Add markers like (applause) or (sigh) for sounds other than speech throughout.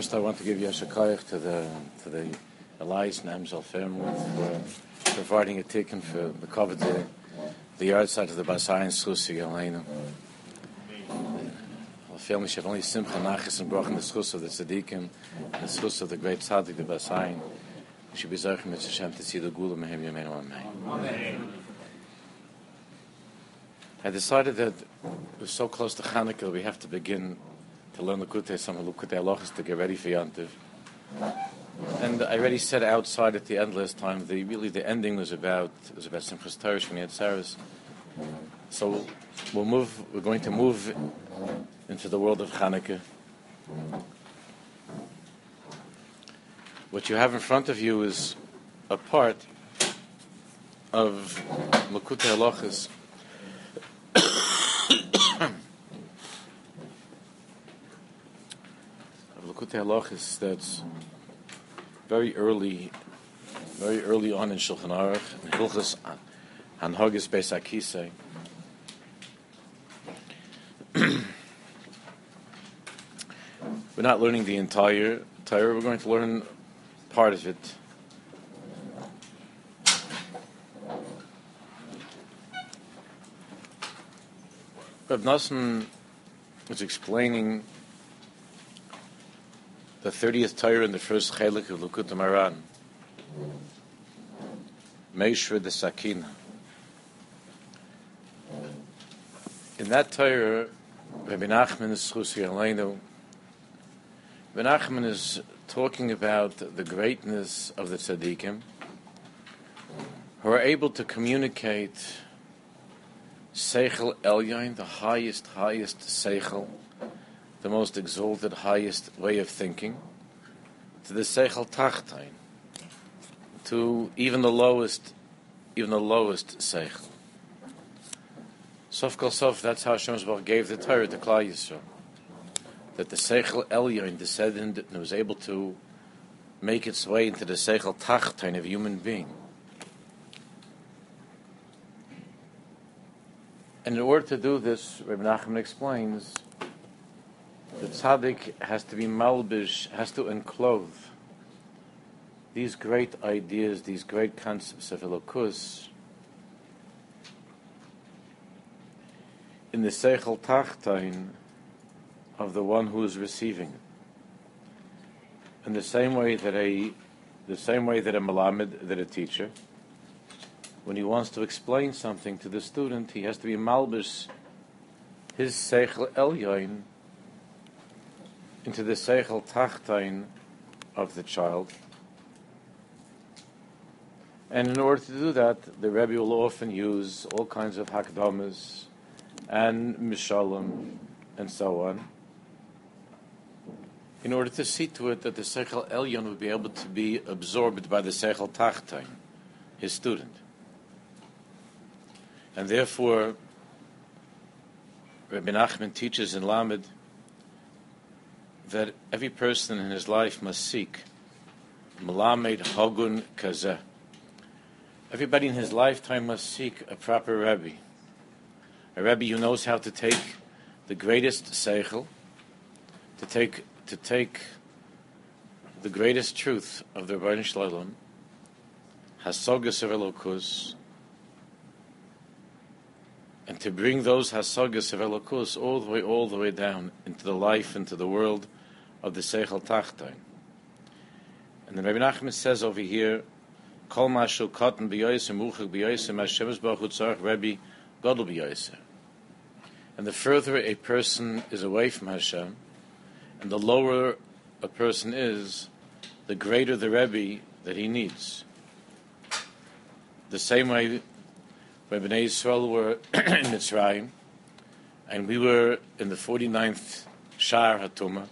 First, I want to give Yashakayach to the to the Elias Namzal family for providing a ticket for the cover the the yard side of the Basayan Susi Elena. The family should only simcha nachis and brochen the schus of the tzaddikim, the schus of the great tzaddik, the Basayan. We should be zayich mitzvah Hashem to see the gula mehem yameinu amen. I decided that we're so close to Hanukkah, we have to begin to learn Lakutei, some Lakutei Halachas to get ready for Yantiv. And I already said outside at the end last time, the really the ending was about was about Simchas Torah had Saras. So we'll move. We're going to move into the world of Hanukkah. What you have in front of you is a part of Lakutei Halachas. Of Lakutei Halachas that's very early, very early on in Shulchan Aruch, in Hilchas Hanhagis Beis Akisei. (clears throat) We're not learning the entire Torah. We're going to learn part of it. Rav Nosson was explaining the 30th Torah in the first Chelik of Likutei Moharan. Meishra the Sakina. In that Torah, Rabbi Nachman is Rabbi Nachman is talking about the greatness of the tzaddikim who are able to communicate Seichel Elyon, the highest, highest Seichel, the most exalted, highest way of thinking, to the Seichel Tachtain, to even the lowest, even the lowest Seichel. Sof Kol Sof, that's how Hashem gave the Torah to Klal Yisrael. That the Seichel Elyon descended and was able to make its way into the Seichel Tachtain of human being. And in order to do this, Rabbi Nachman explains, the tzaddik has to be malbish, has to enclose these great ideas, these great concepts of Elokus in the Seichel Tachtain of the one who is receiving. In the same way that a, the same way that a malamed, that a teacher, when he wants to explain something to the student, he has to be malbish his Seichel Elyon into the Seichel Tachtain of the child. And in order to do that, the Rebbe will often use all kinds of hakdamas and mishalim and so on, in order to see to it that the Seichel Elyon would be able to be absorbed by the Seichel Tachtain, his student. And therefore, Rabbi Nachman teaches in Lamed that every person in his life must seek Malamed Hagun Kazeh. Everybody in his lifetime must seek a proper Rebbe. A Rebbe who knows how to take the greatest Seichel, to take, to take the greatest truth of the Rebbeinu Shalom, Hasogas of Elokus, and to bring those Hasogas of Elokus all the way, all the way down into the life, into the world of the Seichel Tachtain. And the Rebbe Nachman says over here, Kol Mashal Katan B'Yoyse Muchak B'Yoyse Mashemes Baruch Tzarech Rebbe Godel B'Yoyse. And the further a person is away from Hashem, and the lower a person is, the greater the Rebbe that he needs. The same way when Bnei Yisrael were (clears throat) in Mitzrayim, and we were in the 49th Shar Hatuma,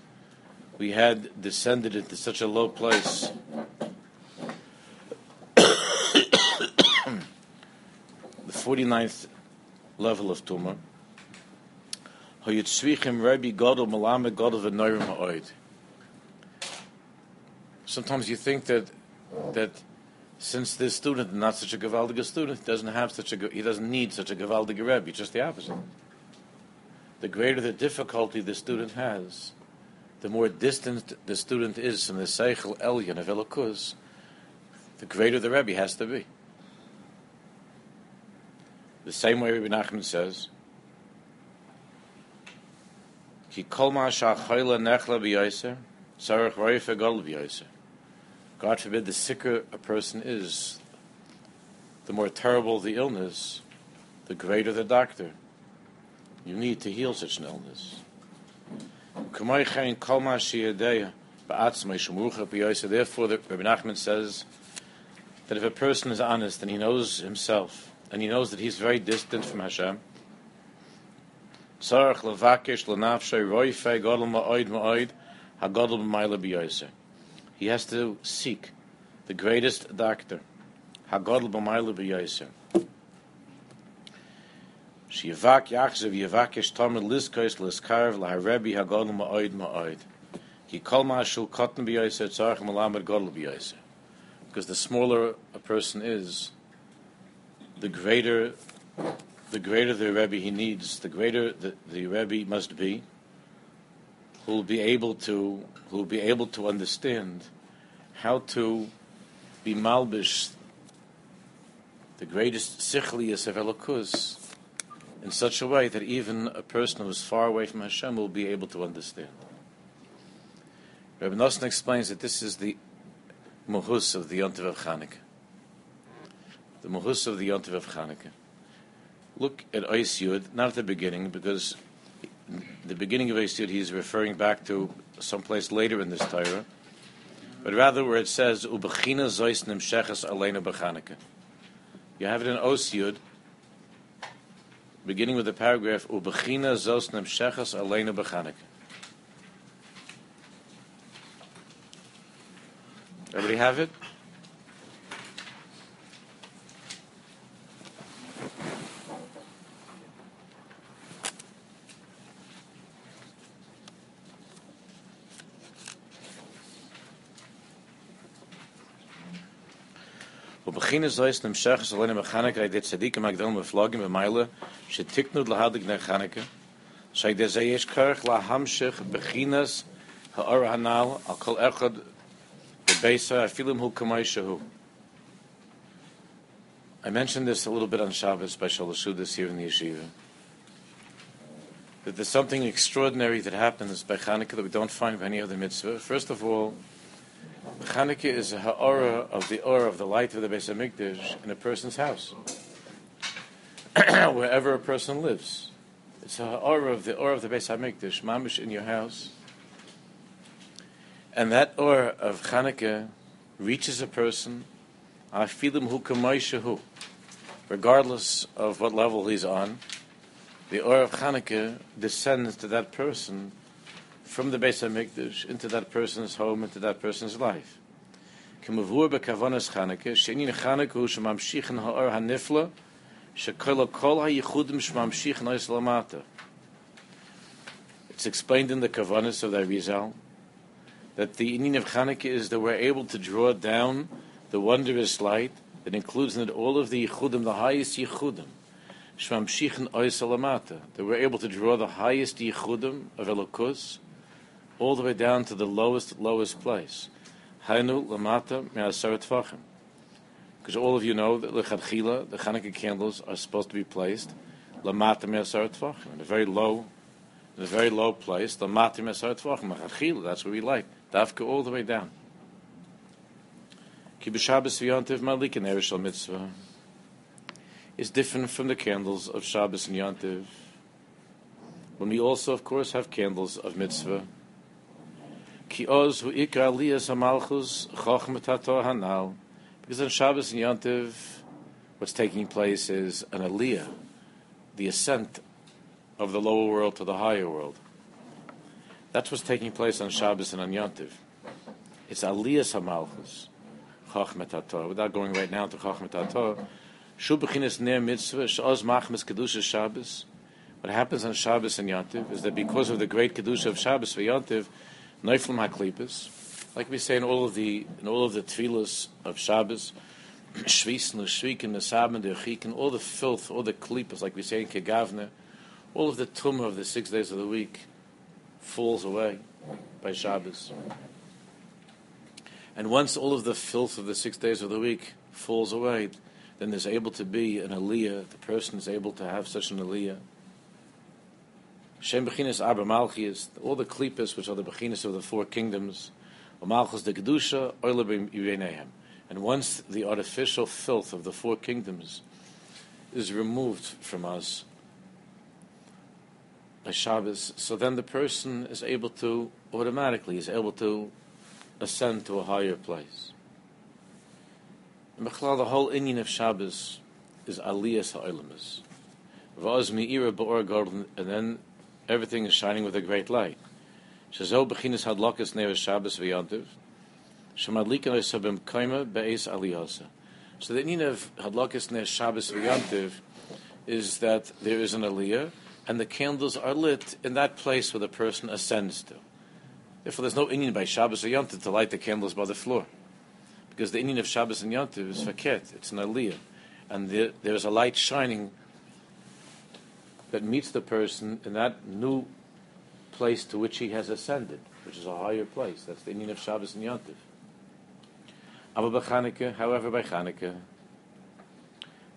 we had descended into such a low place. the 49th level of Tumah. Sometimes you think that that since this student is not such a gewaldige student, doesn't have such a he doesn't need such a gewaldige rebbe. Just the opposite. The greater the difficulty the student has, the more distant the student is from the Seichel Elyon of Elokus, the greater the Rebbe has to be. The same way Rabbi Nachman says, Ki kol ma sha'chayla nechla b'yoyser, sarach roife gol. God forbid, the sicker a person is, the more terrible the illness, the greater the doctor. You need to heal such an illness. Therefore, the Rabbi Nachman says that if a person is honest and he knows himself and he knows that he's very distant from Hashem, he has to seek the greatest doctor. Shivak yachzev liskarv laharebi hagodl ma'oid ma'oid. Ki kol ma'ashul b'yoyser tzarech malamed godl. Because the smaller a person is, the greater the greater the Rebbe he needs, the greater the, the Rebbe must be, who will be able to who will be able to understand how to be malbish the greatest sichlius of Elokus in such a way that even a person who is far away from Hashem will be able to understand. Rabbi Nosson explains that this is the muhus of the Yontiv of Chanukah. The muhus of the Yontiv of Chanukah. Look at Ois Yud, not at the beginning, because the beginning of Ois Yud he is referring back to someplace later in this Torah, but rather where it says, Ubechina Zois Nimsheches Aleinu B'Chanukah. You have it in Ois Yud, beginning with the paragraph Ubechina Zos Nemshechas Aleinu Bechanik. Everybody have it? Nem shach so lene mechanik ay dit sadik magdel me flogim be mile she tiknud lahadik ne chanike shay de ze is la hamshich bechines ha hanal al kol echad the beisa i feel him who kamay shahu I mentioned this a little bit on Shabbos by Shalashu this here in the yeshiva. That there's something extraordinary that happens by Chanukah that we don't find by any other mitzvah. First of all, Chanukah is a ha'ora of the aura of the light of the Beis Hamikdash in a person's house, (clears throat) wherever a person lives. It's a ha'ora of the aura of the Beis Hamikdash, mamish in your house, and that aura of Chanukah reaches a person. Feel him who regardless of what level he's on. The aura of Chanukah descends to that person from the Beis Hamikdash into that person's home, into that person's life. It's explained in the kavanas of the Rizal that the meaning of Chanukah is that we're able to draw down the wondrous light that includes in it all of the yichudim, the highest yichudim, shmamshichen ois lamata. That we're able to draw the highest yichudim of Elokus all the way down to the lowest, lowest place. Hainu lamata. Because all of you know that lechatchila, the Hanukkah candles are supposed to be placed lamata tvachim, in a very low, in a very low place. Lamata lechatchila, that's what we like. Dafka all the way down. Ki b'Shabbos v'yontiv malik and Ereshal mitzvah is different from the candles of Shabbos and Yontiv. When we also, of course, have candles of mitzvah, Ki oz hu ikra aliyas hamalchus chochmet hanal. Because on Shabbos and Yontiv, what's taking place is an aliyah, the ascent of the lower world to the higher world. That's what's taking place on Shabbos and on Yontiv. It's aliyas hamalchus chochmet Without going right now to chochmet haTorah, shubachinis ner mitzvah sh'oz machmes kedusha Shabbos. What happens on Shabbos and Yontiv is that because of the great kedusha of Shabbos for Yontiv, Neiflim HaKlippas, like we say in all of the in all of the tefillas of Shabbos, Shvis and Shvik and all the filth, all the klippas, like we say in Kegavne, all of the tumah of the six days of the week falls away. by Shabbos. And once all of the filth of the six days of the week falls away, then there's able to be an aliyah. The person is able to have such an aliyah. Shem bechinas arba malchias, all the klipas which are the bechinas of the four kingdoms, malchus de kedusha, oile And once the artificial filth of the four kingdoms is removed from us by Shabbos, so then the person is able to automatically is able to ascend to a higher place. And the whole inyan of Shabbos is Aliyah Ha'olamas. And then everything is shining with a great light. Hadlakas neva Shabbos v'yantiv. So the inyan of hadlakas neva Shabbos v'yantiv is that there is an aliyah, and the candles are lit in that place where the person ascends to. Therefore, there's no inyan by Shabbos or Yontif to light the candles by the floor because the inyan of Shabbos and Yontiv is faket, it's an aliyah, and there, there's a light shining that meets the person in that new place to which he has ascended, which is a higher place. That's the inyan of Shabbos and Yontiv. Aber however, by Chanukah,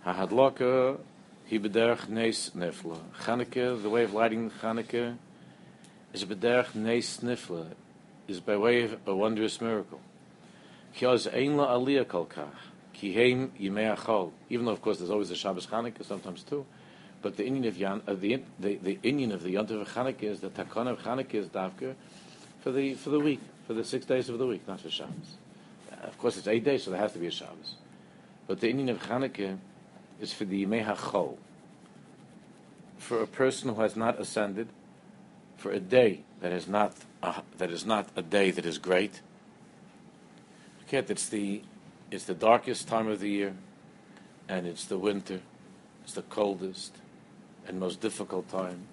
hahadloka he bederch nes nifla. Chanukah, the way of lighting Chanukah, is bederch nes nifla, is by way of a wondrous miracle. Even though, of course, there's always a Shabbos Chanukah, sometimes too, but the inyan of Yan, uh, the, the the inyan of the Yontiv of Chanukah is the Takon of Chanukah is Davka for the for the week, for the six days of the week, not for Shabbos. Uh, of course, it's eight days, so there has to be a Shabbos. But the inyan of Chanukah is for the Yimei HaChol, for a person who has not ascended, for a day that is not a, that is not a day that is great it's the it's the darkest time of the year, and it's the winter. It's the coldest and most difficult time.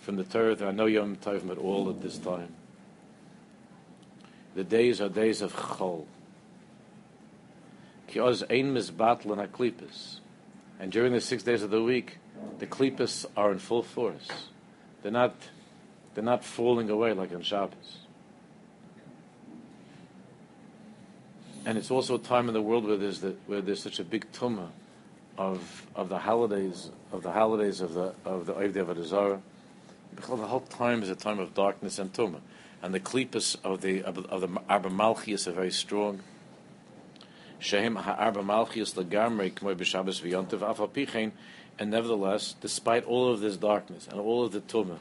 From the Torah, there are no Yom Tov at all at this time. The days are days of chol. Ki oz ein mizbatl and aklipis. And during the six days of the week, the klipis are in full force. They're not, they're not falling away like on Shabbos. and it's also a time in the world where there's the, where there's such a big tumah of of the holidays of the holidays of the of the Oivdei Avodah The whole time is a time of darkness and tumah, and the klippas of the of, the Arba Malchias are very strong. Shehem ha'arba Malchias legamrei k'moy b'Shabbos v'yontiv afal pichein, and nevertheless, despite all of this darkness and all of the tumah,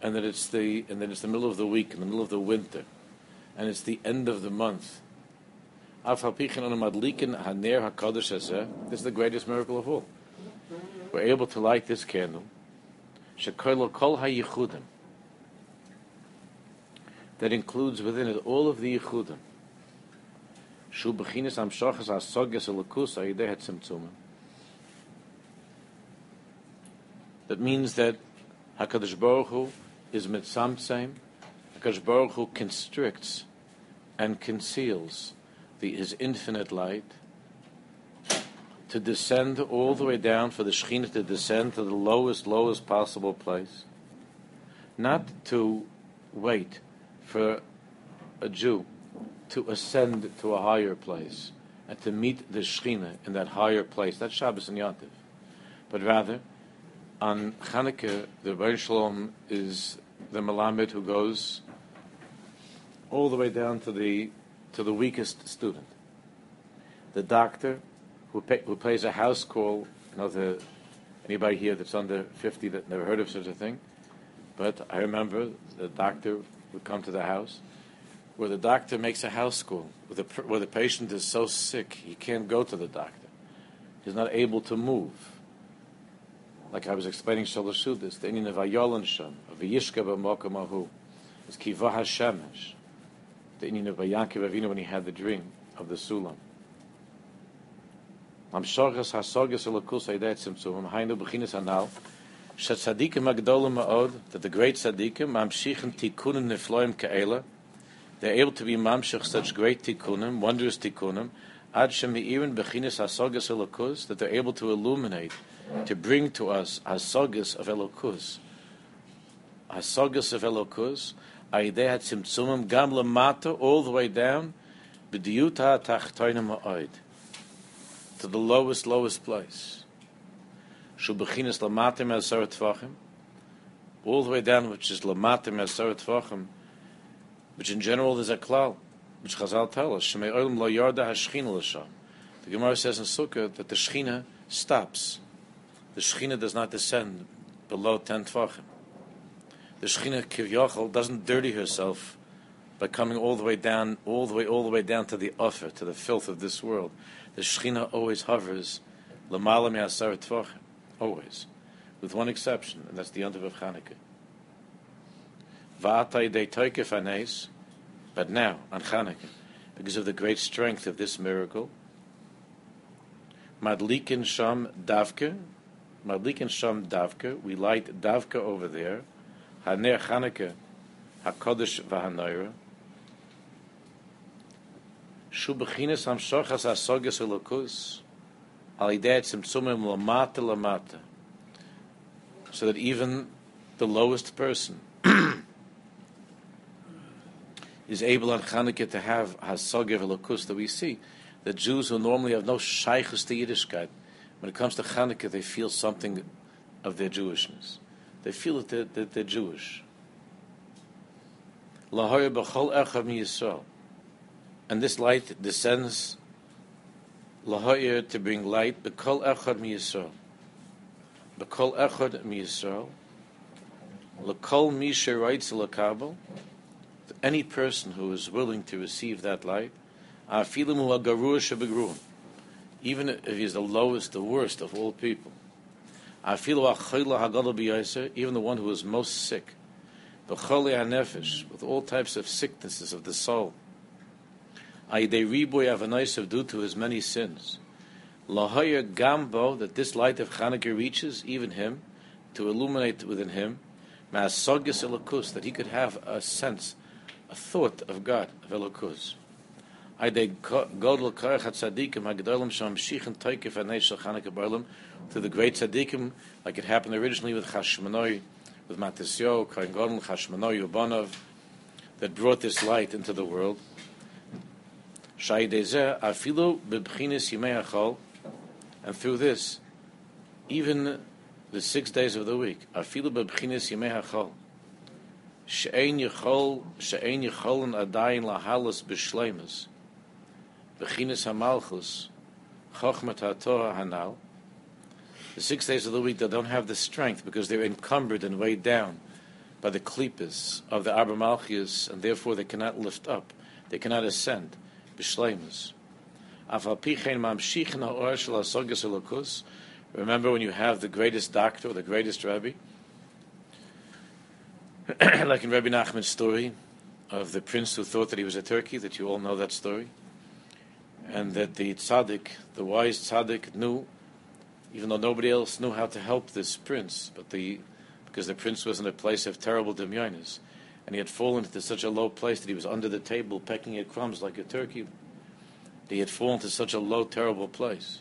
and that it's the and that it's the middle of the week, in the middle of the winter, and it's the end of the month this is the greatest miracle of all. We're able to light this candle. That includes within it all of the yichudim. That means that Hakadosh Baruch Hu is mitzamtzem. Hakadosh Baruch Hu constricts and conceals the, his infinite light to descend all the way down for the Shekhinah to descend to the lowest, lowest possible place. Not to wait for a Jew to ascend to a higher place and to meet the Shekhinah in that higher place. That's Shabbos and Yantiv. But rather, on Chanukah, the Rebbe Shalom is the Malamed who goes all the way down to the to the weakest student. The doctor who, pay, who plays a house call, the, anybody here that's under 50 that never heard of such a thing? But I remember the doctor would come to the house where the doctor makes a house call, where the, where the patient is so sick he can't go to the doctor. He's not able to move. Like I was explaining Shalashudis, the inyan of Ayolan of Yishka B'Mokamahu, is Kivah HaShemesh the inyan of Yaakov Avinu when he had the dream of the Sulam. Mamshorgas hasorgas elakus aidet simtzum hainu bechinas anal shet tzadikim agdolim ma'od that the great tzadikim mamshichen tikunim nefloim ka'ela they're able to be mamshich such great tikunim, wondrous tikunim, ad shemi'irin bechinas hasorgas elakus that they're able to illuminate, to bring to us hasorgas of elokus, hasorgas of elokus, Aideh had Tzimtzumim Gam Lamata, all the way down, B'diyuta Tachtoinim Ha'oid, to the lowest, lowest place. Shubachinas Lamatim Asar Tvachim, all the way down, which is Lamatim Asar Tvachim, which in general there's a klal, which Chazal tell us, Shemei Olam Lo Yarda HaShechina L'Sham. The Gemara says in Sukkah that the Shechina stops. The Shechina does not descend below 10 Tvachim. The Shechina Kivyachal doesn't dirty herself by coming all the way down, all the way, all the way down to the offer, to the filth of this world. The Shechina always hovers Lamala Me'asar Tvachim. Always. With one exception, and that's the end of Chanukah. Va'atai de toikef anes, but now, on Chanukah, because of the great strength of this miracle, Madlikin Sham Davke, Madlikin Sham Davke, we light Davke over there, Haner Chanukah, HaKodesh V'Hanoira, Shu B'chinas Hamshochas HaSoges Elokus, Al Idei Lamata Lamata, so that even the lowest person (clears throat) is able on Chanukah to have Hasagev Elokus that we see. The Jews who normally have no shaykhus to Yiddishkeit, when it comes to Chanukah, they feel something of their Jewishness. They feel that they're, that they're Jewish. Lahoya b'chol echad Yisrael. And this light descends lahoya to bring light b'kol echad Yisrael. B'kol echad Yisrael. L'kol mi she'raitz l'kabel any person who is willing to receive that light, even if he is the lowest, the worst of all people, even the one who is most sick, with all types of sicknesses of the soul, due to his many sins, gambo that this light of Chanukah reaches even him, to illuminate within him, that he could have a sense a thought of God, of. Aydei godel karach tzaddikim hagdolim sham shichen toikef anei shel Chanukah barlim to the great tzaddikim, like it happened originally with Chashmonoi, with Matisyo, Kohen Godel, Chashmonoi, Ubanov, that brought this light into the world. Shaydezeh afilu bebchinis yimei achol, and through this, even the six days of the week, afilu bebchinis yimei achol, she'ein yichol she'ein yicholin adayin lahalas b'shleimus b'chinas hamalchus chochmat haTorah hanal the six days of the week they don't have the strength because they're encumbered and weighed down by the klippas of the Abba Malchius and therefore they cannot lift up. They cannot ascend. B'shleimus. Remember when you have the greatest doctor or the greatest rabbi (clears throat) like in Rabbi Nachman's story of the prince who thought that he was a turkey, that you all know that story, and that the tzaddik, the wise tzaddik, knew, even though nobody else knew how to help this prince, but the because the prince was in a place of terrible demyonis, and he had fallen into such a low place that he was under the table pecking at crumbs like a turkey. He had fallen to such a low, terrible place,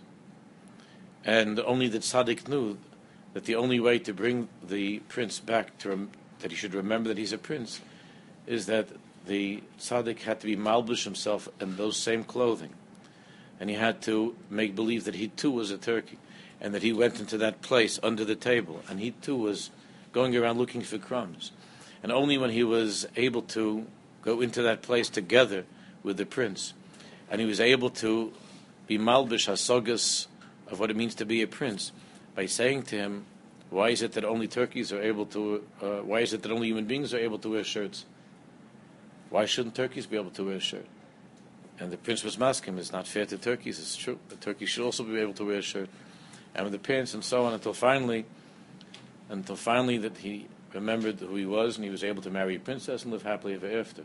and only the tzaddik knew that the only way to bring the prince back to that he should remember that he's a prince, is that the tzaddik had to be malbush himself in those same clothing, and he had to make believe that he too was a turkey, and that he went into that place under the table, and he too was going around looking for crumbs, and only when he was able to go into that place together with the prince, and he was able to be malbish hasogas of what it means to be a prince by saying to him, why is it that only turkeys are able to? Uh, why is it that only human beings are able to wear shirts? Why shouldn't turkeys be able to wear a shirt? And the prince was maskim, it's not fair to turkeys. It's true. The turkey should also be able to wear a shirt. And with the parents and so on, until finally, until finally that he remembered who he was and he was able to marry a princess and live happily ever after.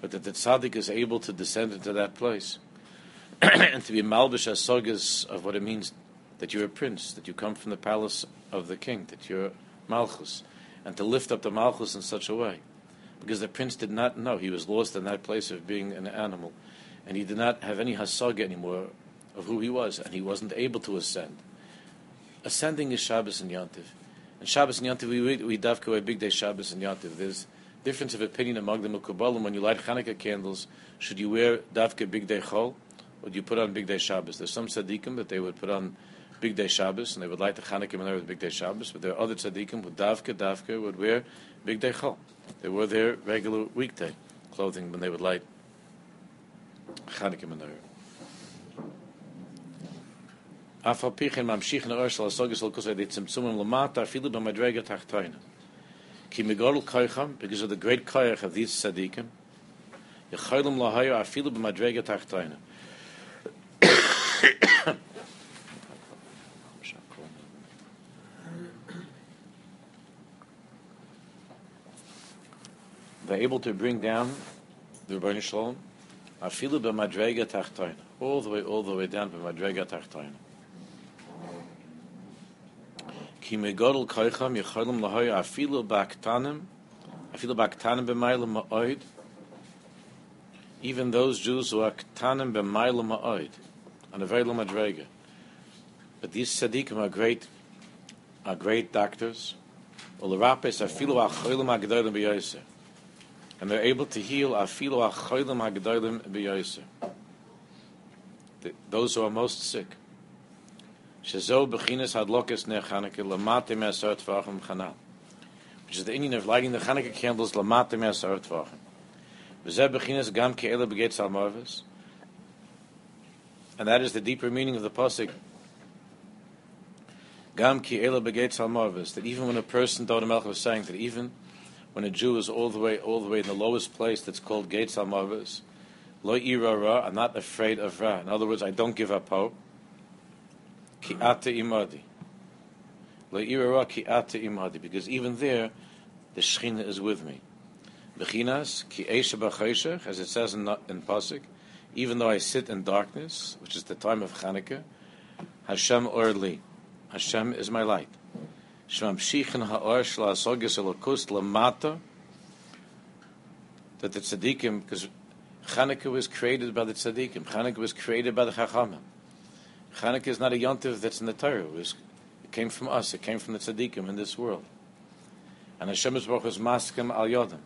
But that the tzaddik is able to descend into that place (clears throat) and to be malbish as of what it means that you're a prince, that you come from the palace of the king, that you're malchus, and to lift up the malchus in such a way. Because the prince did not know. He was lost in that place of being an animal. And he did not have any hasaga anymore of who he was, and he wasn't able to ascend. Ascending is Shabbos and Yantiv. And Shabbos and Yantiv, we, we davka a big day Shabbos and Yantiv. There's difference of opinion among the Mukubalim when you light Hanukkah candles. Should you wear Davke Big Day Chol, or do you put on Big Day Shabbos? There's some tzaddikim that they would put on Big Day Shabbos, and they would light the Hanukkah menorah with Big Day Shabbos, but there are other tzaddikim with Davke, Davke would wear Big Day Chol. They wore their regular weekday clothing when they would light Chanukah menorah. אף על פי כן ממשיך נאור של הסוגס על כוסי צמצומים למטה אפילו במדרגה תחתונה. כי מגודל כויכם, because of the great koyach of these tzaddikim, יכולים להיו אפילו במדרגה תחתונה. They're able to bring down the Rebbeinu Shalom afilu b'madrega tachtoina, all the way, all the way down b'madrega tachtoina. Ki megodol koicham yicholim lahoy afilu b'aktanim, afilu b'aktanim b'mayla ma'oid, even those Jews who are ktanim b'mayla ma'oid, on a very low madrega. But these tzaddikim are great, are great doctors. Ularapes afilu acholim agdolim b'yoser and they're able to heal hagdalim b'yoser. Those who are most sick. Shezo ner Chanukah lamate me'asar tvachim. Which is the inyan of lighting the Chanukah candles lamate me'asar tvachim. V'zeh bechinas gam ke'ela b'getz al And that is the deeper meaning of the pasuk. Gam ke'ela b'getz al That even when a person, Dodi Melech was saying that even when a Jew is all the way, all the way in the lowest place that's called Gates al Mavis. Lo ira ra, I'm not afraid of ra. In other words, I don't give up hope. Ki ate imadi. Lo ira ra ki ate imadi. Because even there, the Shechina is with me. Bechinas ki esha as it says in, in Pasuk, even though I sit in darkness, which is the time of Chanukah, Hashem orli. Hashem is my light that the tzaddikim, because Chanukah was created by the tzaddikim, Chanukah was created by the chachamim. Chanukah is not a yontiv that's in the Torah. It, was, it came from us. It came from the tzaddikim in this world. And Hashem Baruch was maskim al yodim.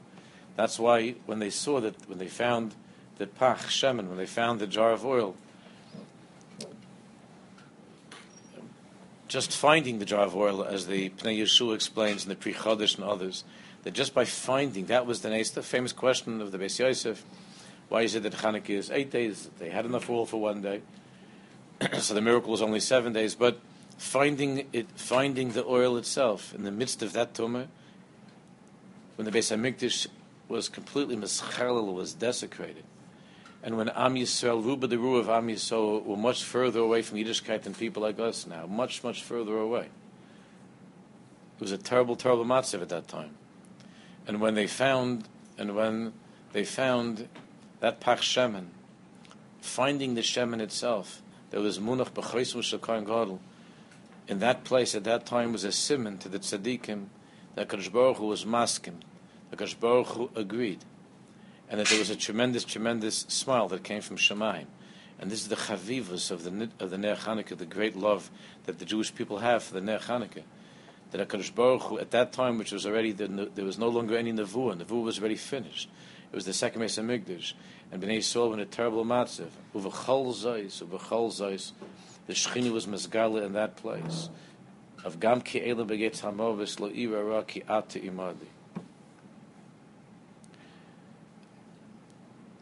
That's why when they saw that, when they found the pach shemen, when they found the jar of oil, just finding the jar of oil, as the Pnei Yeshua explains in the Pri Chodesh and others, that just by finding, that was the, the famous question of the Beis Yosef, why is it that Chanukah is eight days? They had enough oil for one day, (clears throat) so the miracle was only seven days. But finding it, finding the oil itself in the midst of that tumor, when the Beis Hamikdash was completely mischalel, was desecrated, and when Am Yisrael, Ruba the Ru of Am Yisrael, were much further away from Yiddishkeit than people like us now, much, much further away. It was a terrible, terrible matzav at that time. And when they found, and when they found that Pach Shemen, finding the Shemen itself, there was Munach B'chaysim Shakayin Gadol. In that place at that time was a simon to the tzaddikim that Kadosh Hu was maskim. The Kadosh Hu agreed and that there was a tremendous, tremendous smile that came from Shemaim. And this is the chavivus of the of the Ner Chanukah, the great love that the Jewish people have for the Ner Chanukah. That Hakadosh Baruch Hu, at that time, which was already the, there was no longer any nevuah, nevuah was already finished. It was the second Mesa Migdash, and Bnei Yisrael in a terrible matzav. Uvachol zayis, uvachol zayis, the Shechina was mesgala in that place. Of gam ki begetz hamovis lo ira ra ki ate imadi.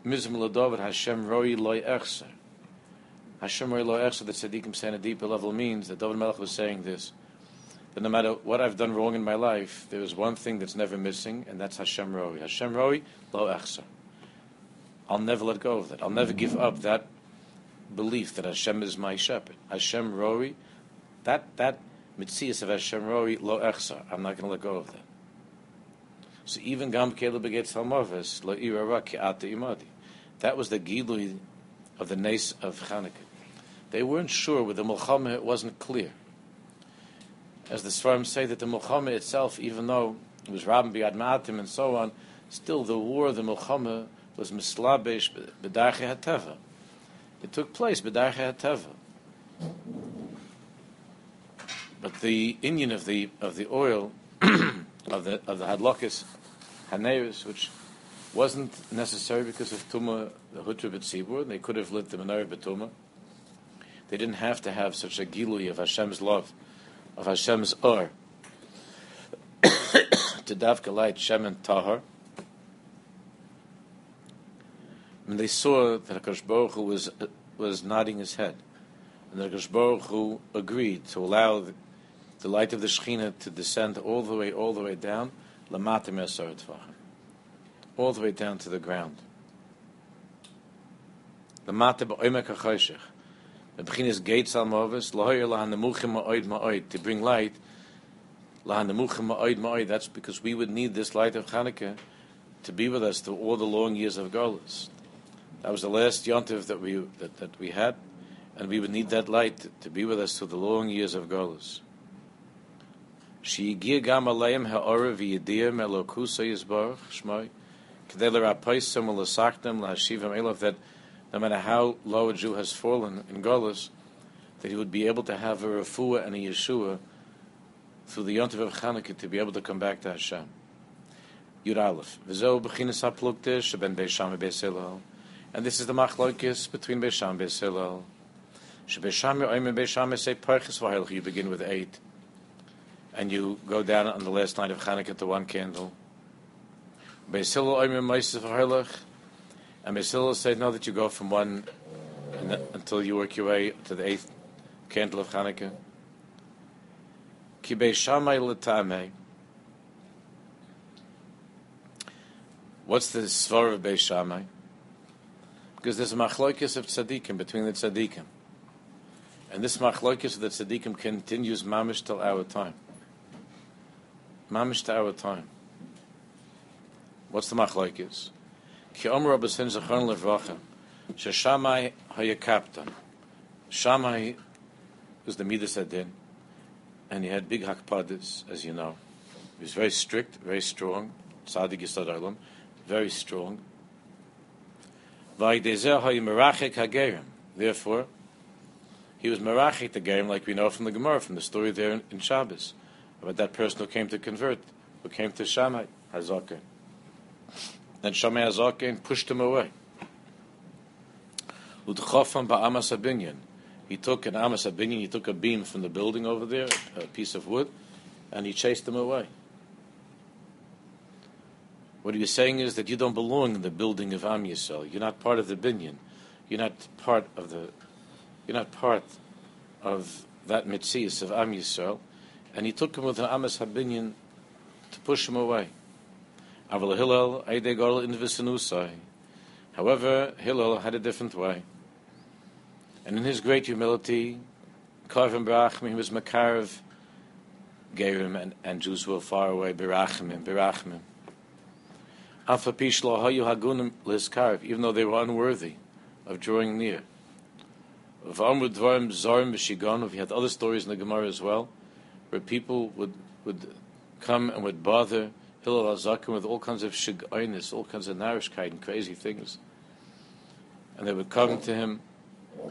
Mizm Ladovid Hashem Roi Loi Echser. Hashem Roi Loi Echser, the Tzaddikim say on a deeper level means that David Melech was saying this. That no matter what I've done wrong in my life, there is one thing that's never missing, and that's Hashem Roi. Hashem Roi Lo Echser. I'll never let go of that. I'll never give up that belief that Hashem is my shepherd. Hashem Roi, that, that mitzias of Hashem Roi Lo Echser. I'm not going to let go of that. So even Gam Kele begets Halmavis, Lo Ira Ki Ata Imadi. That was the Gilui of the Nace of Chanukah. They weren't sure with the Mulchama, it wasn't clear. As the Svarim say that the Mulchama itself, even though it was Rabban Biad Ma'atim and so on, still the war of the Mulchama was Mislabesh B'darche HaTeva. It took place B'darche HaTeva. But the inyan of the of the oil (clears throat) of the of the hadlokis Haneris, which wasn't necessary because of Tuma, the Hutra B'tzibur. They could have lit the menorah B'tuma. They didn't have to have such a gilui of Hashem's love, of Hashem's or, (coughs) to davka light Shem and Tahar. And they saw that Hakadosh Baruch Hu was was nodding his head, and that Hakadosh Baruch Hu agreed to allow the, the light of the Shechina to descend all the way, all the way down, lamatim all the way down to the ground. The Lamata ba'omek ha'choshech. The beginning gates al movis, lahoyer lahanemuchim ma'oid ma'oid, to bring light, lahanemuchim ma'oid ma'oid, that's because we would need this light of Hanukkah to be with us through all the long years of Golas. That was the last yontiv that we that, that we had, and we would need that light to, be with us through the long years of Golas. Sheyigia gam aleim ha'ora v'yedir melokusa yizbarach shmoi that no matter how low a Jew has fallen in Golas, that he would be able to have a refuah and a Yeshua through the yontiv of Chanukah to be able to come back to Hashem. Yud Aleph. And this is the machlokes between Beisham and Beis. You begin with eight, and you go down on the last night of Chanukah to one candle. Beis Hillel oim and meises v'halach, and Beis Hillel say no that you go from one until you work your way to the eighth candle of Chanukah. Ki Beishamai l'tamei. What's the svar of Beis because there's a machlokes of tzaddikim between the tzaddikim, and this machlokes of the tzaddikim continues mamish till our time. Mamish to our time. What's the machlokes? Ki omer Rabbi Sin Zachon Levracha, Sheshamai Hayakaptan. Shammai was the Midas Adin, and he had big hakpadis, as you know. He was very strict, very strong, tzaddik yisad very strong, Therefore, he was merachik the like we know from the Gemara, from the story there in, in Shabbos, about that person who came to convert, who came to Shammai Hazakin. Then Shammai Hazakin pushed him away. Udchofam ba'amas abinyan. He took an amas abinyan, he took a beam from the building over there, a piece of wood, and he chased him away. What he was saying is that you don't belong in the building of Am Yisrael. You're not part of the binyan. You're not part of the. You're not part of that mitzias of Am Yisrael. And he took him with an Amas Habinyan to push him away. However, Hillel had a different way. And in his great humility, Karvim Barachim, he was Makarav, Gerim, and, and Jews were far away, hagunim Barachim even though they were unworthy of drawing near. If he had other stories in the Gemara as well, where people would would come and would bother Hillel Azakim with all kinds of shigainis, all kinds of narishkeit and crazy things. And they would come to him,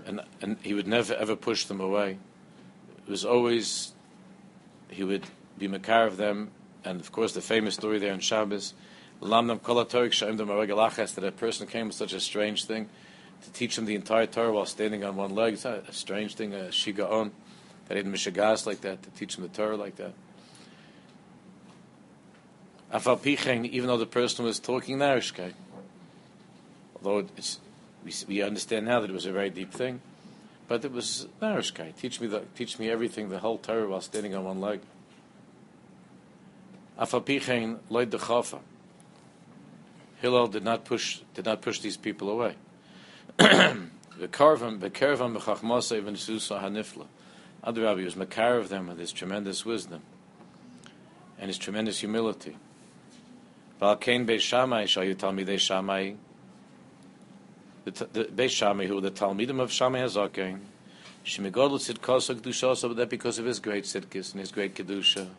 and, and he would never ever push them away. It was always, he would be makar of them, and of course the famous story there in Shabbos, that a person came with such a strange thing to teach him the entire Torah while standing on one leg. It's a strange thing, a shigaon, that he had mishagas like that, to teach him the Torah like that. Even though the person was talking Narishkai, although it's, we, we understand now that it was a very deep thing, but it was Narishkai. Teach me the, teach me everything, the whole Torah while standing on one leg. Afal pichein loy dechafa. Hillel did not push did not push these people away. (clears throat) The karvam the karvam b'chachmasa even susa hanifla. Other was makar of them with his tremendous wisdom and his tremendous humility. Valkein Beis Shammai shall you tell Shammai the, the Beis Shammai who the Talmidim of Shammai Hazakein Shemigodl Tzidkasa Kedusha so that because of his great Tzidkis and his great Kedusha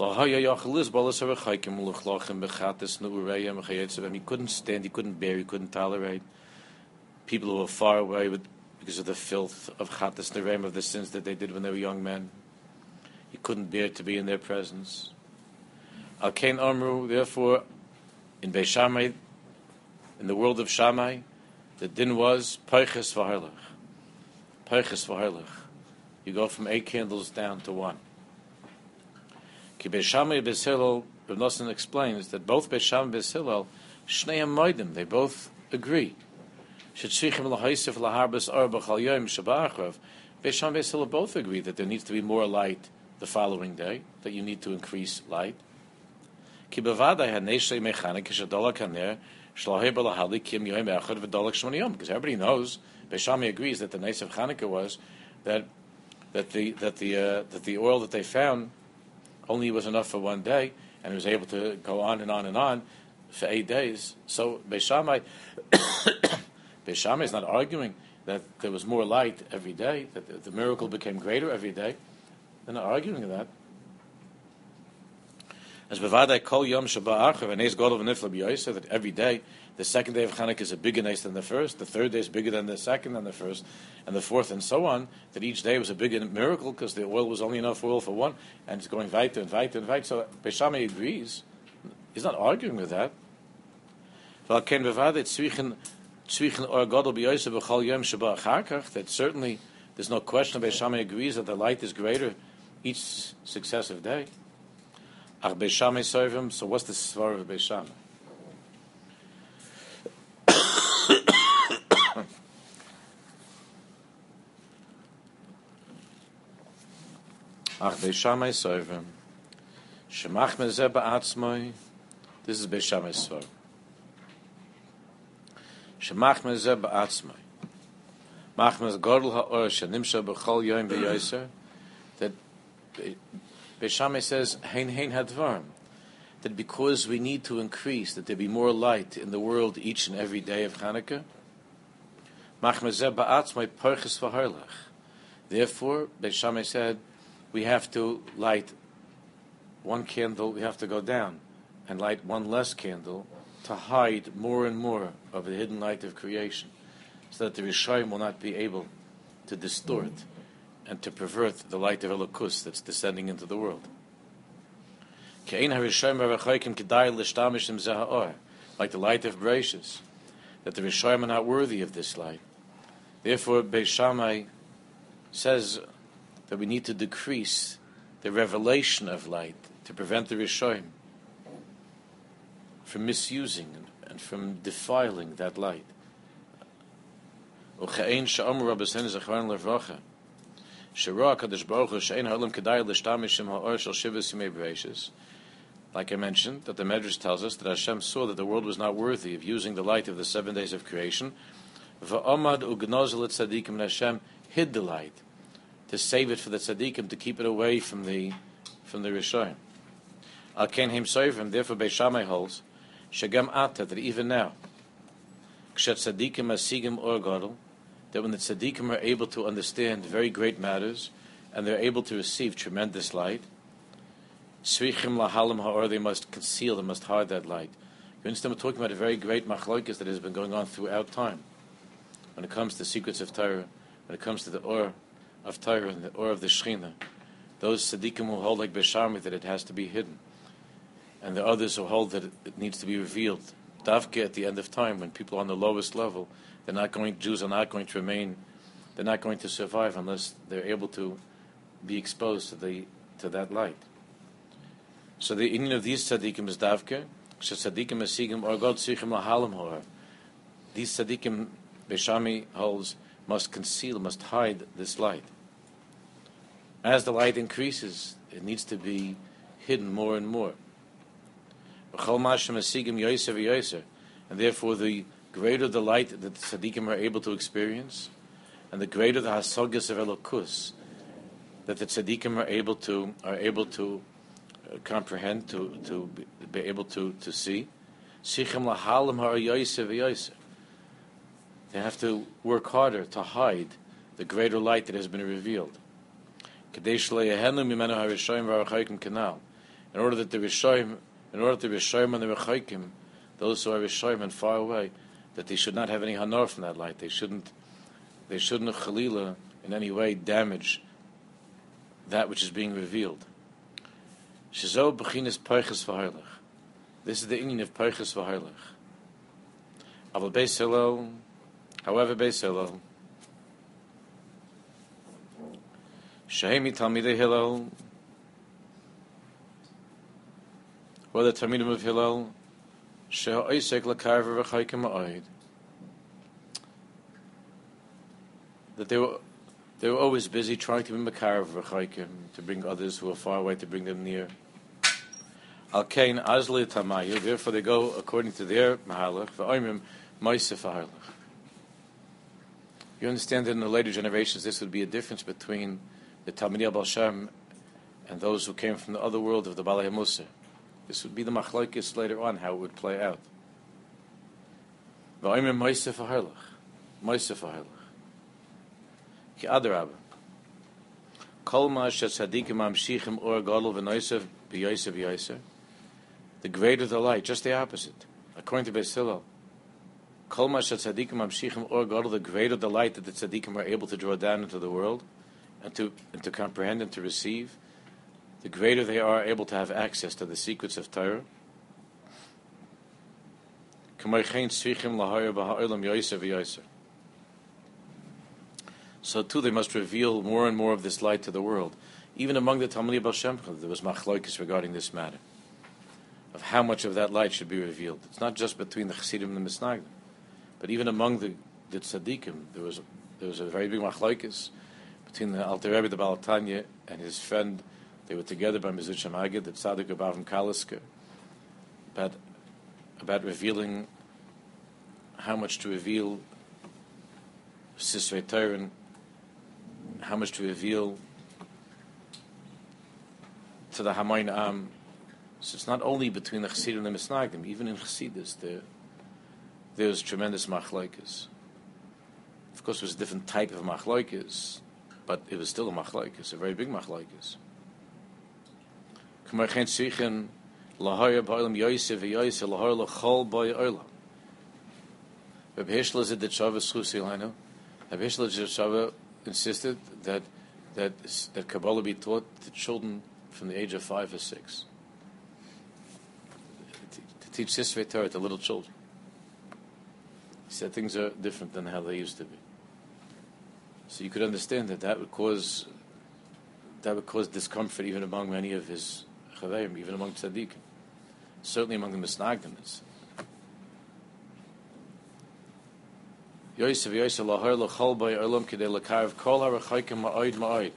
he couldn't stand, he couldn't bear, he couldn't tolerate people who were far away with, because of the filth of Chatas Nereim, of the sins that they did when they were young men. He couldn't bear to be in their presence. Al Kain Amru, therefore, In Beis Shammai, in the world of Shammai, the din was Peiches V'Harlech. Peiches V'Harlech. You go from eight candles down to one. Ki Beis Shammai Beis Hillel, Rav Nosson explains that both Beis Shammai and Beis Hillel, Shnei Moedim, they both agree. Shetzrichim Lahaisif Laharbas Arba Chal Yom Shabachrav. Beis Shammai Beis Hillel both agree that there needs to be more light the following day, that you need to increase light. Echad v'dolak shmoni yom. Because everybody knows, Beis Shammai agrees that the nice of Hanukkah was that that the that the uh, that the oil that they found only was enough for one day, and it was able to go on and on and on for eight days. So Beis Shammai, (coughs) Beis Shammai is not arguing that there was more light every day, that the, the miracle became greater every day. They're not arguing that. As bevadai kol yom shaba'achav and god of nifla b'yoysa that every day the second day of Chanukah is a bigger nice than the first, the third day is bigger than the second than the first, and the fourth and so on. That each day was a bigger miracle because the oil was only enough oil for one, and it's going weiter and weiter and weiter. So Beis Shammai agrees. He's not arguing with that. That certainly there's no question. Beis Shammai agrees that the light is greater each successive day. Ach Beis Shammai Sovim, so what's the svar of Beis Shammai? Ach Beis Shammai Sovim, Shemach Mezeh Ba'atzmoi, this is Beis Shammai Svar. Shemach Mezeh Ba'atzmoi, Mach Mez Godel Ha'or, Shanimsha B'chol Yoim B'yoyser, that Beis says, Hein Hein Hadvarim, that because we need to increase, that there be more light in the world each and every day of Hanukkah, Therefore, Beis said, we have to light one candle, we have to go down and light one less candle to hide more and more of the hidden light of creation, so that the Rishayim will not be able to distort and to pervert the light of Elokus that's descending into the world. Like the light of Bereshis, that the Rishayim are not worthy of this light. Therefore, Beis Shammai says that we need to decrease the revelation of light to prevent the Rishayim from misusing and from defiling that light. Like I mentioned, that the Medrash tells us that Hashem saw that the world was not worthy of using the light of the seven days of creation. And Hashem hid the light to save it for the tzaddikim, to keep it away from the from the Rishon. Al ken him soivim, therefore Beis Shammai holds, shagam ata, that even now, kshet tzaddikim asigim or gadol, that when the tzaddikim are able to understand very great matters and they're able to receive tremendous light, svichim lahalim ha'or, they must conceal, they must hide that light. You understand, we're talking about a very great machlokes that has been going on throughout time. When it comes to secrets of Torah, when it comes to the or of Torah and the or of the Shechina, those tzaddikim who hold like Beis Shammai that it has to be hidden, and the others who hold that it needs to be revealed. Davke at the end of time, when people are on the lowest level, they're not going. Jews are not going to remain. They're not going to survive unless they're able to be exposed to the to that light. So the union of these tzaddikim is davke. Tzaddikim esigim or God sichim lahalim hor. These tzaddikim, Beis Shammai holds, must conceal, must hide this light. As the light increases, it needs to be hidden more and more. And therefore, the greater the light that the tzaddikim are able to experience, and the greater the hasogas of elokus that the tzaddikim are able to are able to uh, comprehend, to to be, be able to to see. Sichim lahalim They have to work harder to hide the greater light that has been revealed. In order that the Rishoim, in order that the Rishoim and the Rechoikim, those who are Rishoim and far away, that they should not have any hanor from that light. They shouldn't, they shouldn't chalila in any way damage that which is being revealed. Shizo b'chinas peiches v'harlech. This is the inyan of Peiches v'Harlech. Aval Beis Hillel, however Beis Hillel, Shehemi Talmidei Hillel, the Talmidim of Hillel, that they were they were always busy trying to be makarav to bring others who are far away, to bring them near. Al kain azli tamayu, therefore they go according to their mahalach. You understand that in the later generations this would be a difference between the Talmidei Abal and those who came from the other world of the Balei Musa. This would be the machlokes later on, how it would play out. The greater the light, just the opposite. According to Beis Hillel, Kol the greater the light that the tzadikim are able to draw down into the world and to and to comprehend and to receive, the greater they are able to have access to the secrets of Torah. So too they must reveal more and more of this light to the world. Even among the Talmudei Baal Shem there was machlokes regarding this matter, of how much of that light should be revealed. It's not just between the Chassidim and the Misnagdim, but even among the, the Tzaddikim, there was, there was a very big machlokes between the Alter Rebbe, the Baal Tanya, and his friend. They were together by Mezritch Magid, the Tzaddik Avraham Kalisker, about, about revealing how much to reveal Sisrei Torah how much to reveal to the Hamayin Am. So it's not only between the Chassidim and the Misnagdim, even in Chassidus, there, there's tremendous machlokes. Of course, it was a different type of machlokes, but it was still a machlokes, a very big machlokes. Lahoyer ba'olam yosef v'yosef lahoyer lachol ba'y olam. Rabbi Hishla zid the Shavuos Chusi Lino. Rabbi Hishla zid insisted that that that Kabbalah be taught to children from the age of five or six. To teach Sisrei Torah to little children. He said things are different than how they used to be. So you could understand that that would cause that would cause discomfort even among many of his even among tzaddikim, certainly among the misnagdims. Yosef Yosef lahar lachol by olam kedei lakarv kol harachaykim ma'oid ma'oid.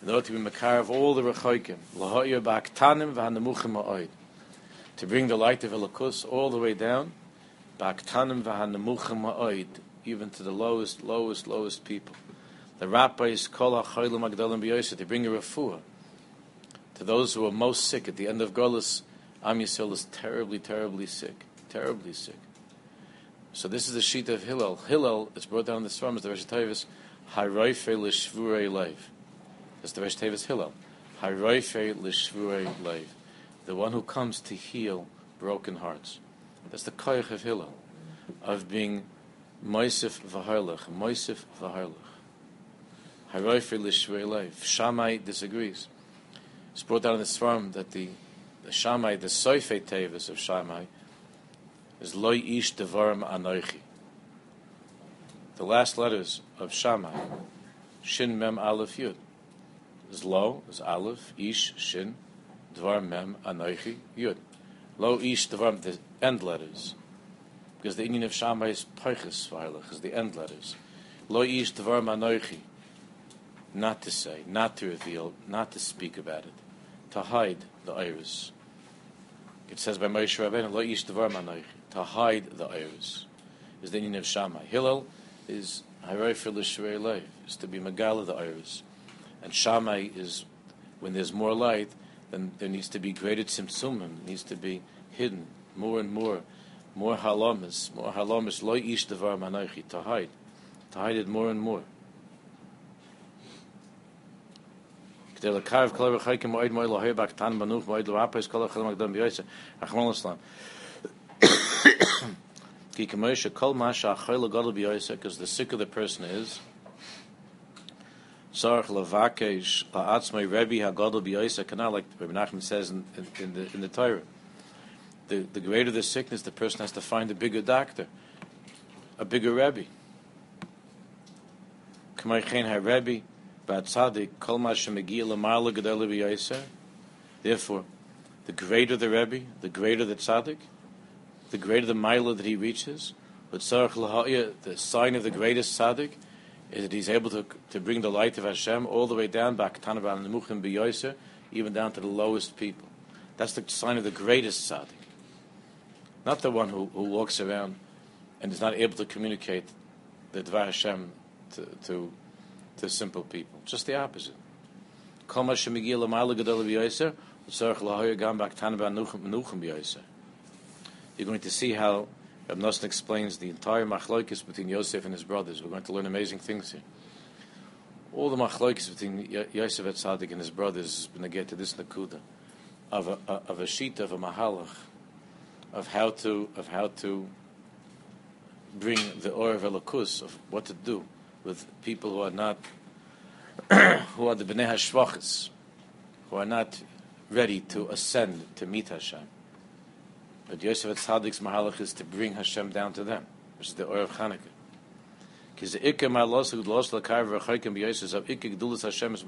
In order to be makarv all the rachaykim, lahoyer ba'aktanim v'hanemuchim ma'oid. To bring the light of Elokus all the way down, ba'aktanim v'hanemuchim ma'oid, even to the lowest, lowest, lowest people. The rabbis kol ha'chaylim agdalim b'yosef, to bring a refuah to those who are most sick. At the end of Golas, Am Yisrael is terribly, terribly sick, terribly sick. So this is the sheet of Hillel. Hillel, it's brought down in the Svarm as the Rosh Tevis, Haroife l'shvurei leiv. That's the Rosh Hillel. Haroife l'shvurei leiv. The one who comes to heal broken hearts. That's the koyach of Hillel, of being moisif v'harlech, moisif v'harlech. Haroife l'shvurei leiv. Shammai disagrees. It's brought down in the Svarm that the, the Shammai, the Soife Tevis of Shammai, is loy ish devarim anoichi. The last letters of Shammai, Shin Mem Aleph Yud, is lo, is Aleph, Ish, Shin, Dvar Mem Anoichi Yud. Lo Ish Dvar, the end letters, because the inyan of Shammai is Peiches Vaylich, is the end letters. Lo Ish Dvar Anoichi, not to say, not to reveal, not to speak about it, to hide the iris. It says by Moshe Rabbeinu, Lo Ish Anoichi to hide the iris is the inyan of Shammai. Hillel is Harayfir L'Shvei Leiv, is to be Megala the iris. And Shammai is, when there's more light, then there needs to be greater tzimtzumim, needs to be hidden more and more, more halamas, more halamas, loy ish devar to hide, to hide it more and more. כדי לקרב כל הרחייקים מועד מועד לא היבק תן בנוך מועד לא אפס כל החלם הקדם בייסה רחמון לסלם because the sicker the person is, Sarach levakesh la'atzmei Rebbe hagadol b'yoysa kana, like Rabbi Nachman says in, in, in, the in the Torah. the, the greater the sickness, the person has to find a bigger doctor, a bigger Rebbe. Therefore, the greater the Rebbe, the greater the tzaddik, the greater the mila that he reaches, but the sign of the greatest tzaddik is that he's able to, to bring the light of Hashem all the way down back even down to the lowest people. That's the sign of the greatest tzaddik. Not the one who, who walks around and is not able to communicate the Dvar Hashem to, to, to simple people. Just the opposite. You're going to see how Reb Nosson explains the entire machlokes between Yosef and his brothers. We're going to learn amazing things here. All the machlokes between Yosef and Tzaddik and his brothers is going to get to this nakuda of a, of a sheet of a mahalach of how to of how to bring the or of elakus of what to do with people who are not (clears throat) who are the bnei hashvachis, who are not ready to ascend to meet Hashem. But Yosef Tzaddik's mahalach is to bring Hashem down to them, which is the Or of Chanukah. Because the Ikka B'Yosef of Ikka Hashem is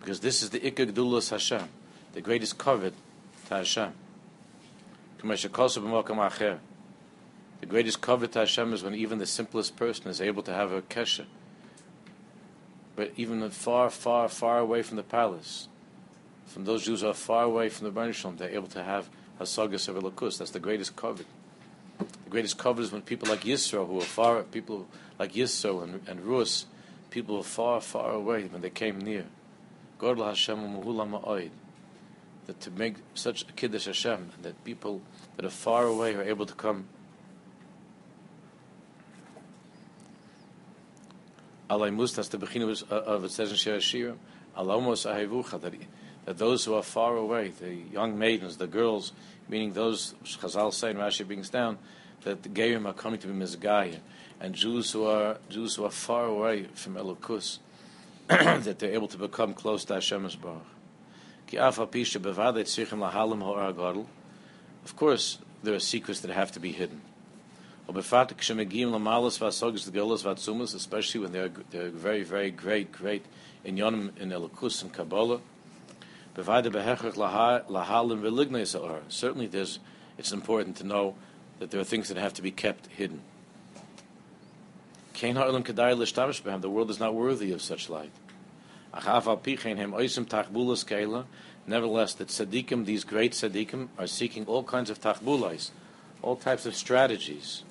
Because this is the Ikka Gdulas Hashem, the greatest covet to Hashem. The greatest covet to Hashem is when even the simplest person is able to have a kesha. But even far, far, far away from the palace, from those Jews who are far away from the Baruch they're able to have a Hasagas of Elokus. That's the greatest covet. The greatest covet is when people like Yisro, who are far, people like Yisro and, and Rus, people who are far, far away, when they came near. Godel Hashem Ma'oid. That to make such a Kiddush Hashem, that people that are far away are able to come. Alay Mustas, the Bechina of it uh, says in Shir Shira, Alamos Ahevucha, that that those who are far away, the young maidens, the girls, meaning those Chazal say and Rashi brings down, that the Gerim are coming to be Mizgaya, and Jews who are Jews who are far away from Elokus, (clears throat) that they're able to become close to Hashem Of course, there are secrets that have to be hidden. Especially when they're, they're very, very great, great Yonim, in Elokus and Kabbalah. Certainly, there's, it's important to know that there are things that have to be kept hidden. The world is not worthy of such light. Nevertheless, that tzaddikim, these great tzaddikim, are seeking all kinds of tachbulais, all types of strategies.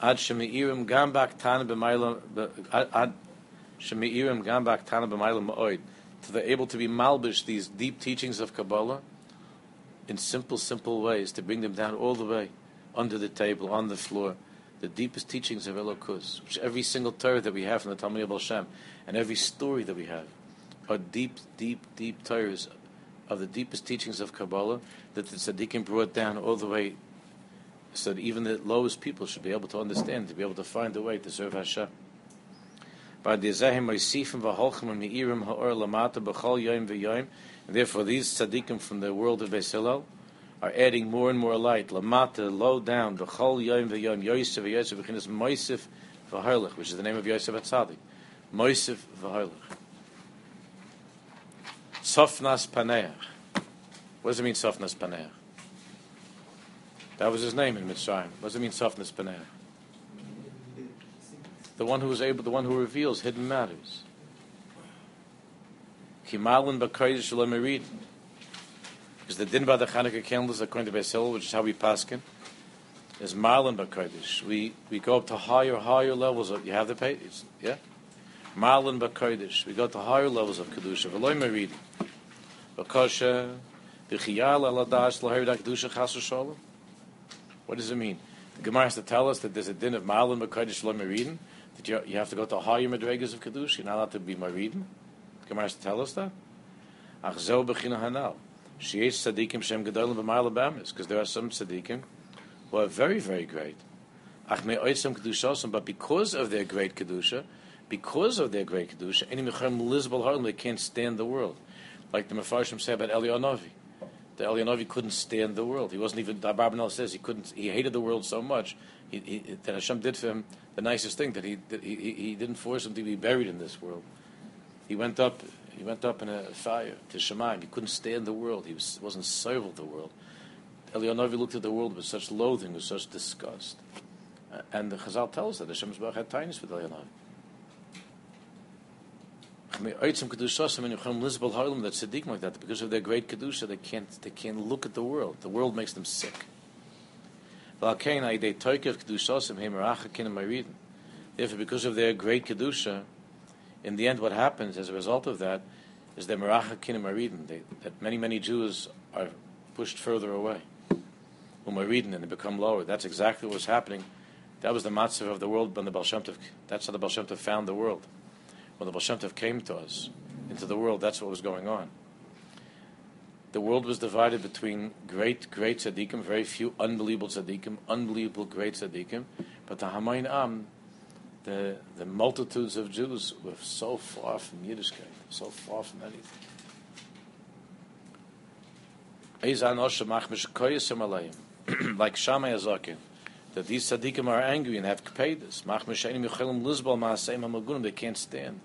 Ad shemi'irim gambak tana b'mayla ma'oid so they're able to be malbish these deep teachings of Kabbalah in simple, simple ways to bring them down all the way under the table, on the floor. The deepest teachings of Elokus, which every single Torah that we have from the Talmud of Shem, and every story that we have, are deep, deep, deep Torahs of the deepest teachings of Kabbalah that the Tzaddikim brought down all the way so that even the lowest people should be able to understand, to be able to find a way to serve Hashem. And therefore, these tzaddikim from the world of Beis are adding more and more light. Lamata, low down, b'chol yoyim v'yoyim, Yosef v'Yosef which is the name of Yosef Atzadik. Moisef v'Harlich. Sofnas Paneach. What does it mean, Sofnas Paneach? That was his name in Mitzrayim. What does it mean, Sofnas Paneach? the one who is able, the one who reveals hidden matters. Kimalin b'kodesh merid. Because the din by the Chanukah candles, according to Beis which is how we paskin, is malin b'kodesh. We we go up to higher, higher levels of. You have the page, yeah. Malin b'kodesh. We go to higher levels of kedusha. V'loy merid. B'kosha v'chiyal aladash l'heridak kedusha chasu shalom. What does it mean? The Gemara has to tell us that there's a din of malin b'kodesh lo meridin that you, you have to go to higher madregas of kedusha. You're not allowed to be maridim. Gemara has to tell us that. Achzel bechina hanal. Sheish tzadikim shem gedolim b'mayla b'amis. Because there are some tzadikim who are very, very great. Ach me oitzam kedushasim. But because of their great kedusha, because of their great kedusha, any mechem lizbal harlim, they can't stand the world. Like the Mefarshim say about Eliyahu. The Elianovi couldn't stand the world. He wasn't even. Barbanel says he couldn't. He hated the world so much he, he, that Hashem did for him the nicest thing that he, that he he didn't force him to be buried in this world. He went up. He went up in a fire to Shemaim. He couldn't stand the world. He was, wasn't served the world. Elianovi looked at the world with such loathing, with such disgust. And the Chazal tells that Hashem's Baruch had tiniest with Elianovi. That tzaddikim like that, because of their great kedusha, they can't they can't look at the world. The world makes them sick. Therefore, because of their great kedusha, in the end, what happens as a result of that is that that many many Jews are pushed further away, and they become lower. That's exactly what was happening. That was the matzah of the world when the Baal That's how the Baal found the world when the Baal Tov came to us, into the world, that's what was going on. The world was divided between great, great tzaddikim, very few unbelievable tzaddikim, unbelievable great tzaddikim, but the Hamayin Am, the, the multitudes of Jews were so far from Yiddishkeit, so far from anything. (clears throat) like Shammai Azakin, that these tzaddikim are angry and have this. They can't stand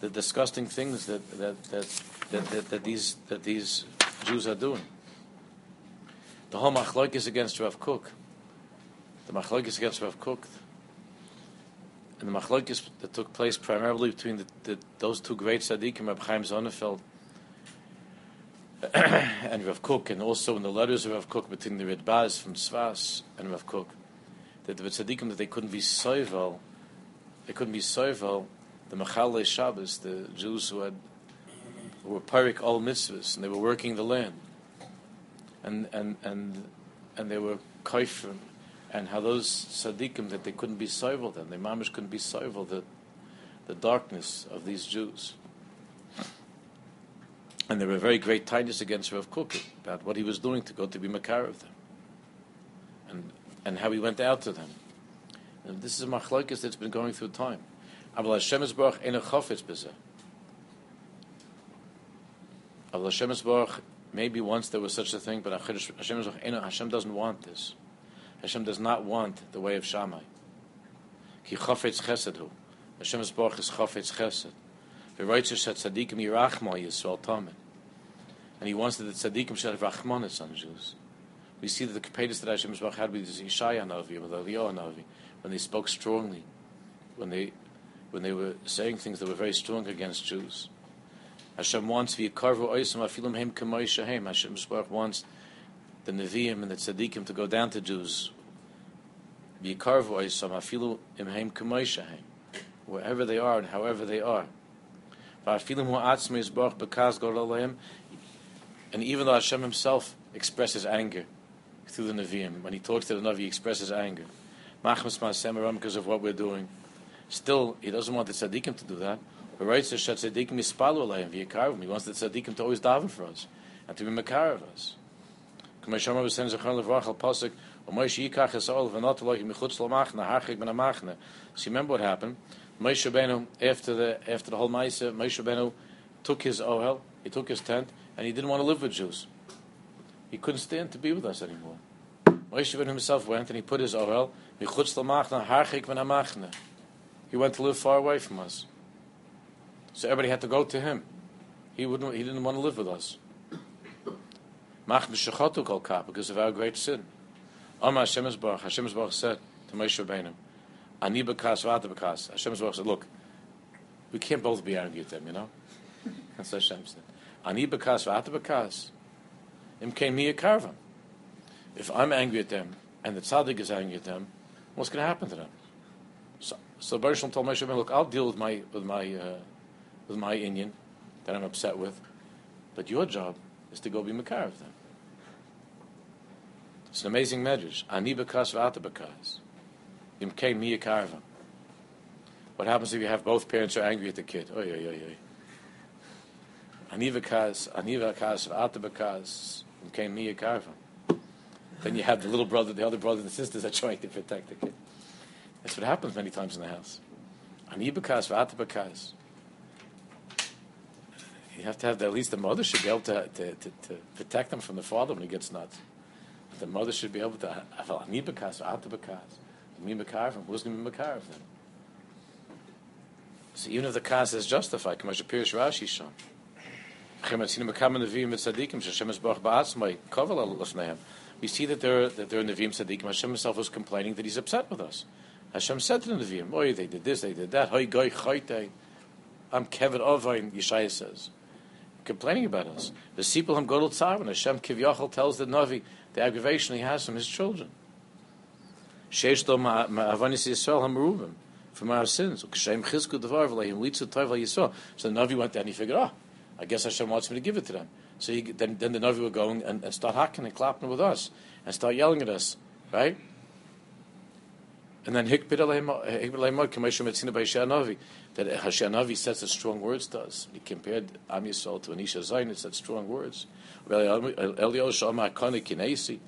the disgusting things that that that, that, that, that these that these Jews are doing. The whole machloik is against Rav Kook. The machloik is against Rav Kook. And the machloik that took place primarily between the, the, those two great tzaddikim, Rab Chaim Sonnenfeld (coughs) and Rav Kook, and also in the letters of Rav Kook between the Ridbaz from Tzfas and Rav Kook, that the tzaddikim that they couldn't be soivel, they couldn't be soivel the Machale Shabbos, the Jews who had who were parik all mitzvahs and they were working the land, and and and and they were kaifrim, and how those tzaddikim that they couldn't be soivel then, they mamish couldn't be soivel the the darkness of these Jews. And there were very great tightness against Rav Kook about what he was doing to go to be Makar of them. And and how he went out to them. And this is a machlokes that's been going through time. Aber Hashem is Baruch ein chofetz b'zeh. Aber Hashem is Baruch, maybe once there was such a thing, but Hashem is Baruch Hashem doesn't want this. Hashem does not want the way of Shammai. Ki chofetz chesed hu. Hashem is Baruch is chofetz chesed. V'roitzish hat tzadikim yirachma Yisrael tamen. And he wants that the tzadikim should have rachmanis on Jews. We see that the Kepetis that Hashem Baruch had with Yishaya Navi, with Eliyahu Navi, when they spoke strongly, when they when they were saying things that were very strong against Jews. Hashem wants v'yikarvu oisim afilim heim. Hashem wants the Nevi'im and the Tzaddikim to go down to Jews. V'yikarvu oisim heim. Wherever they are and however they are. V'afilim yisbarach b'kaz. And even though Hashem himself expresses anger through the Nevi'im, when he talks to the Navi, he expresses anger. Machmas ma'asem because of what we're doing. Still, he doesn't want the tzaddikim to do that. But right, so tzaddikim mispalu alayim v'yikarim. He wants the tzaddikim to always daven for us and to be makar of us. Was b'sen zechar levrach al pasuk Moshe yikach esol v'not loich michutz l'machna harchik ben amachna. So remember what happened? Moshe Benu after the after the whole Maisa, Moshe Benu took his ohel, he took his tent, and he didn't want to live with Jews. He couldn't stand to be with us anymore. Moshe Benu himself went and he put his ohel michutz l'machna harchik ben amachna. He went to live far away from us. So everybody had to go to him. He wouldn't. He didn't want to live with us. Because of our great sin. Amar Hashem Baruch. Said to Moshe Rabbeinu, "Ani b'kas v'ata b'kas." Hashem Baruch said, "Look, we can't both be angry at them, you know." (laughs) That's what Hashem said. Ani b'kas v'ata b'kas. Im a karvam. If I'm angry at them and the tzaddik is angry at them, what's going to happen to them? So Baruch told Moshe, "Look, I'll deal with my with my uh, with my inyan that I'm upset with, but your job is to go be makar of them." It's an amazing medrash. Ani bekas v'ata bekas. Imkein mi. What happens if you have both parents are angry at the kid? Oh yeah, yeah, yeah. Ani bekas, ani bekas v'ata bekas. Mi. Then you have the little brother, the other brothers and sisters are trying to protect the kid. That's what happens many times in the house. Ani bekas v'ata bekas. you have to have the, at least the mother should be able to, to, to, to protect them from the father when he gets nuts. The mother should be able to have a nibakas or atabakas. Me makar from who's going to be of them? So even if the kas is justified. We see that there, that there are Nevi'im Tzadikim. Hashem himself was complaining that he's upset with us. Hashem said to the Nevi'im, Oh, they did this, they did that. Hey, goi choyte. I'm Kevin Ovain, Yeshaya says. Complaining about us. The Sipul Ham Godel Tzar, when Hashem Kivyachal tells the Navi the aggravation he has from his children. Sheish Do Ma'avanis Yisrael HaMerubim, from our sins. Ukashem Chizku Devar V'leihim Litzu Tov Yisrael. So the Navi went there and he figured, oh, I guess Hashem wants me to give it to them. So he, then, then the Navi would go and, and start hacking and clapping with us and start yelling at us, right? And then Hikbid Navi, that Navi says the strong words to us. He compared Am Yisrael to Anisha Zayin, it said strong words. Eliel Shama Konik Kinesi,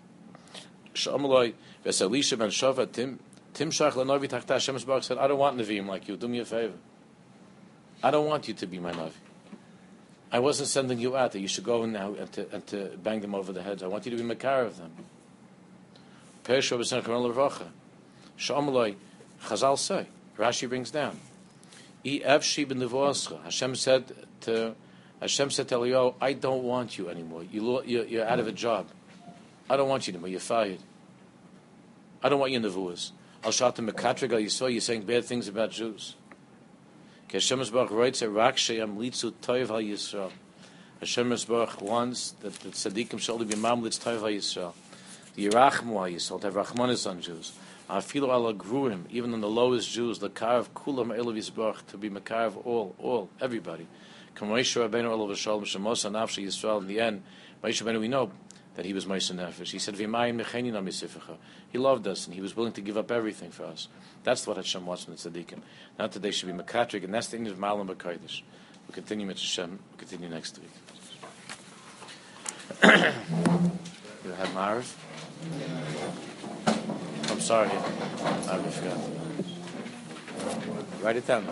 Shamaloi, Veselisha Ben Shava, Tim, Tim Shach Lanavi Tachta Hashem said, I don't want Nevi'im like you, do me a favor. I don't want you to be my Navi. I wasn't sending you out that you should go now and to, and to bang them over the heads. I want you to be Makar of them. Pershua B'Sen Kamal Lavacha. Shamaloi, Chazal say, Rashi brings down. Hashem said to Hashem said to Eliyahu, I don't want you anymore. You, you're, you're out of a job. I don't want you anymore. You're fired. I don't want you in the vuas. Al shatim mekatriga. You saw you saying bad things about Jews. Hashem Baruch writes that Rak Sheyam Litzu Toiv Yisrael. Hashem wants that the tzaddikim shall be mamlitz Toiv Yisrael. The Yerachmu Al Yisrael to have Rachmanis on Jews. Afilu Al Agruim, even on the lowest Jews, the Karav Kulam Elav Yisbarach to be Makarav all, all, everybody. Moshe Rabbeinu Olav Shalom Shemos Anafshi Yisrael. In the end, Moshe Rabbeinu we know that he was Moshe Nefesh. He said, "V'mayim mecheni na He loved us and he was willing to give up everything for us. That's what Hashem wants from the tzaddikim. Not that they should be makatrik, and that's the end of Malam B'Kodesh. We'll continue with Hashem. We'll continue next week. (coughs) you have Marv? sorry. I really forgot. Write it down.